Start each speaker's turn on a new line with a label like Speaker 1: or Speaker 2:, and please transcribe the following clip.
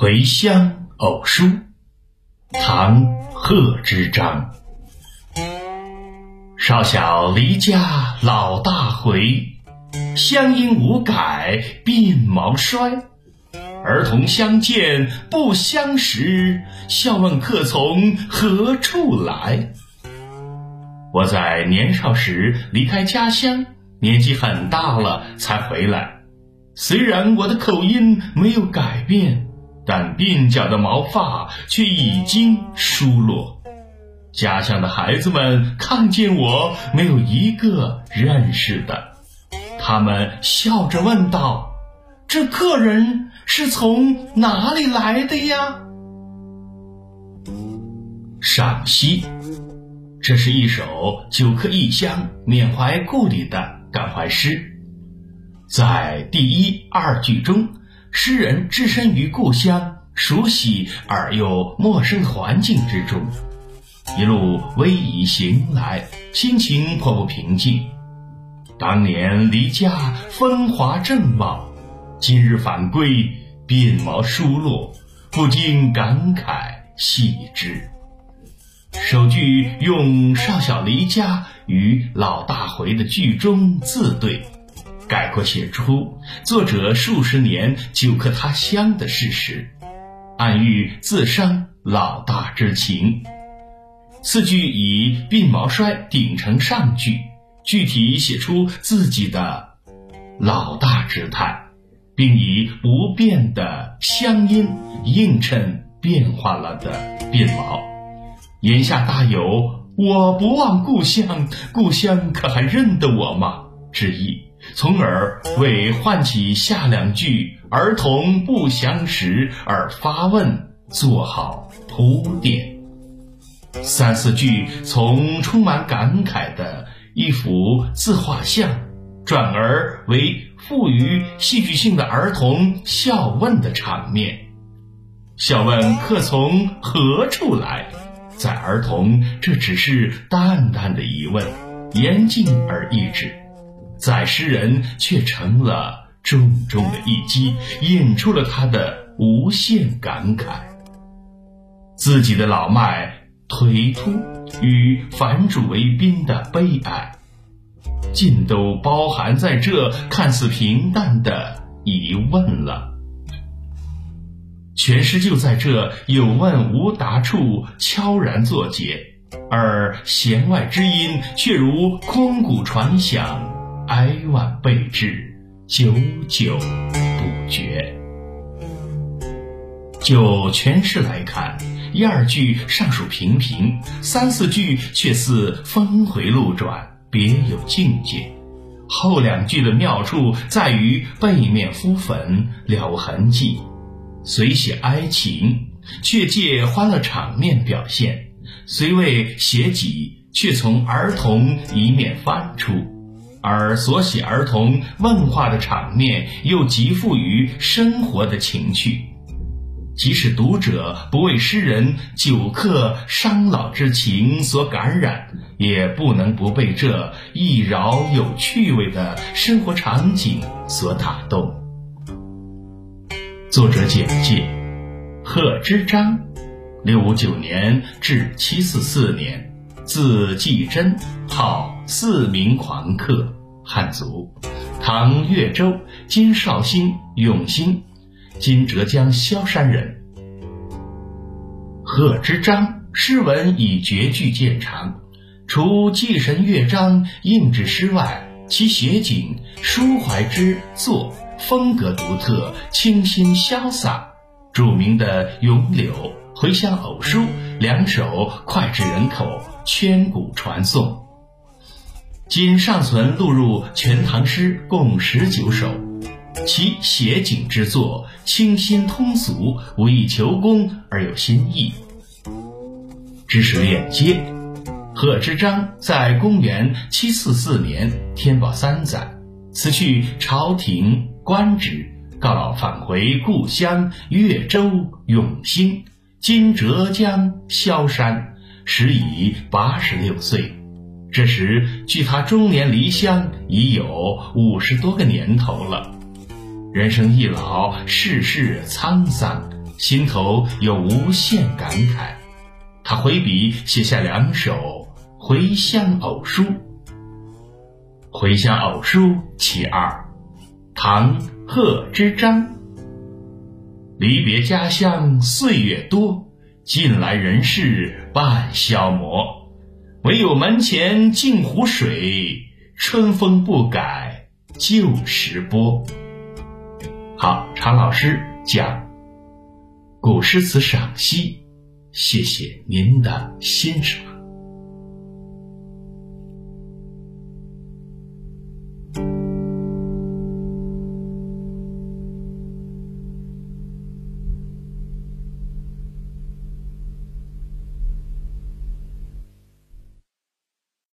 Speaker 1: 回乡偶书，唐·贺知章。少小离家老大回，乡音无改鬓毛衰。儿童相见不相识，笑问客从何处来。我在年少时离开家乡，年纪很大了才回来。虽然我的口音没有改变。但鬓角的毛发却已经疏落，家乡的孩子们看见我，没有一个认识的。他们笑着问道：“这客人是从哪里来的呀？”赏析，这是一首久客异乡、缅怀故里的感怀诗，在第一二句中。诗人置身于故乡熟悉而又陌生的环境之中，一路逶迤行来，心情颇不平静。当年离家风华正茂，今日返归鬓毛疏落，不禁感慨系之。首句用“少小离家”与“老大回”的句中自对。概括写出作者数十年久客他乡的事实，暗喻自伤老大之情。四句以鬓毛衰顶成上句，具体写出自己的老大之态，并以不变的乡音映衬变化了的鬓毛。言下大有“我不忘故乡，故乡可还认得我吗”之意。从而为唤起下两句“儿童不相识”而发问做好铺垫。三四句从充满感慨的一幅自画像，转而为富于戏剧性的儿童笑问的场面。笑问客从何处来，在儿童这只是淡淡的疑问，言尽而意止。在诗人却成了重重的一击，引出了他的无限感慨。自己的老迈颓秃与反主为宾的悲哀，尽都包含在这看似平淡的疑问了。全诗就在这有问无答处悄然作结，而弦外之音却如空谷传响。哀婉备至，久久不绝。就全诗来看，一二句尚属平平，三四句却似峰回路转，别有境界。后两句的妙处在于背面敷粉，了无痕迹，虽写哀情，却借欢乐场面表现；虽未写己，却从儿童一面翻出。而所写儿童问话的场面，又极富于生活的情趣。即使读者不为诗人久客伤老之情所感染，也不能不被这一饶有趣味的生活场景所打动。作者简介：贺知章，六五九年至七四四年，字季真，号四明狂客。汉族，唐越州（今绍兴永兴），今浙江萧山人。贺知章诗文以绝句见长，除祭神乐章应制诗外，其写景抒怀之作风格独特，清新潇洒。著名的《咏柳》《回乡偶书》两首脍炙人口，千古传颂。今尚存录入《全唐诗》共十九首，其写景之作清新通俗，无意求工而有新意。知识链接：贺知章在公元七四四年天宝三载，辞去朝廷官职，告老返回故乡越州永兴（今浙江萧山），时已八十六岁。这时，距他中年离乡已有五十多个年头了。人生易老，世事沧桑，心头有无限感慨。他挥笔写下两首《回乡偶书》。《回乡偶书》其二，唐·贺知章。离别家乡岁月多，近来人事半消磨。唯有门前镜湖水，春风不改旧时波。好，常老师讲古诗词赏析，谢谢您的欣赏。